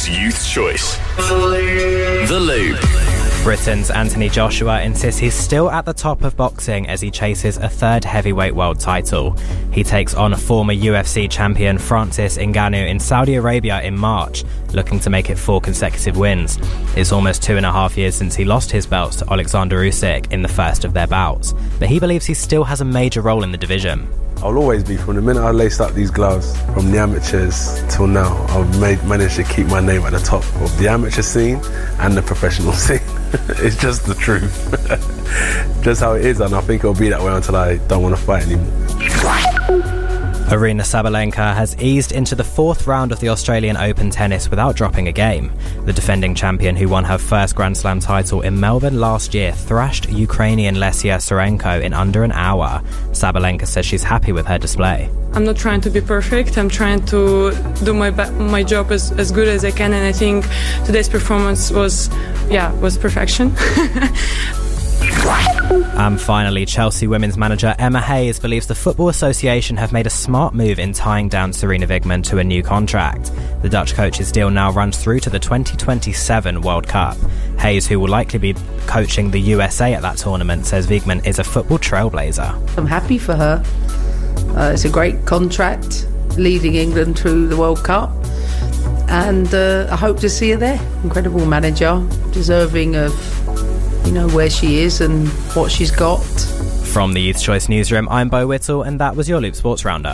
is Youth Choice. The Loop. Britain's Anthony Joshua insists he's still at the top of boxing as he chases a third heavyweight world title. He takes on former UFC champion Francis Ngannou in Saudi Arabia in March, looking to make it four consecutive wins. It's almost two and a half years since he lost his belts to Alexander Usyk in the first of their bouts, but he believes he still has a major role in the division. I'll always be from the minute I laced up these gloves, from the amateurs till now. I've made, managed to keep my name at the top of the amateur scene and the professional scene. it's just the truth, just how it is, and I think it'll be that way until I don't want to fight anymore. Aryna Sabalenka has eased into the fourth round of the Australian Open tennis without dropping a game. The defending champion, who won her first Grand Slam title in Melbourne last year, thrashed Ukrainian Lesia Tsurenko in under an hour. Sabalenka says she's happy with her display. I'm not trying to be perfect. I'm trying to do my my job as, as good as I can, and I think today's performance was, yeah, was perfection. And finally, Chelsea women's manager Emma Hayes believes the Football Association have made a smart move in tying down Sarina Wiegman to a new contract. The Dutch coach's deal now runs through to the 2027 World Cup. Hayes, who will likely be coaching the USA at that tournament, says Wiegman is a football trailblazer. I'm happy for her. Uh, it's a great contract leading England to the World Cup. And uh, I hope to see her there. Incredible manager, deserving of you know where she is and what she's got. From the Youth Choice Newsroom, I'm Beau Whittle, and that was your Loop Sports Roundup.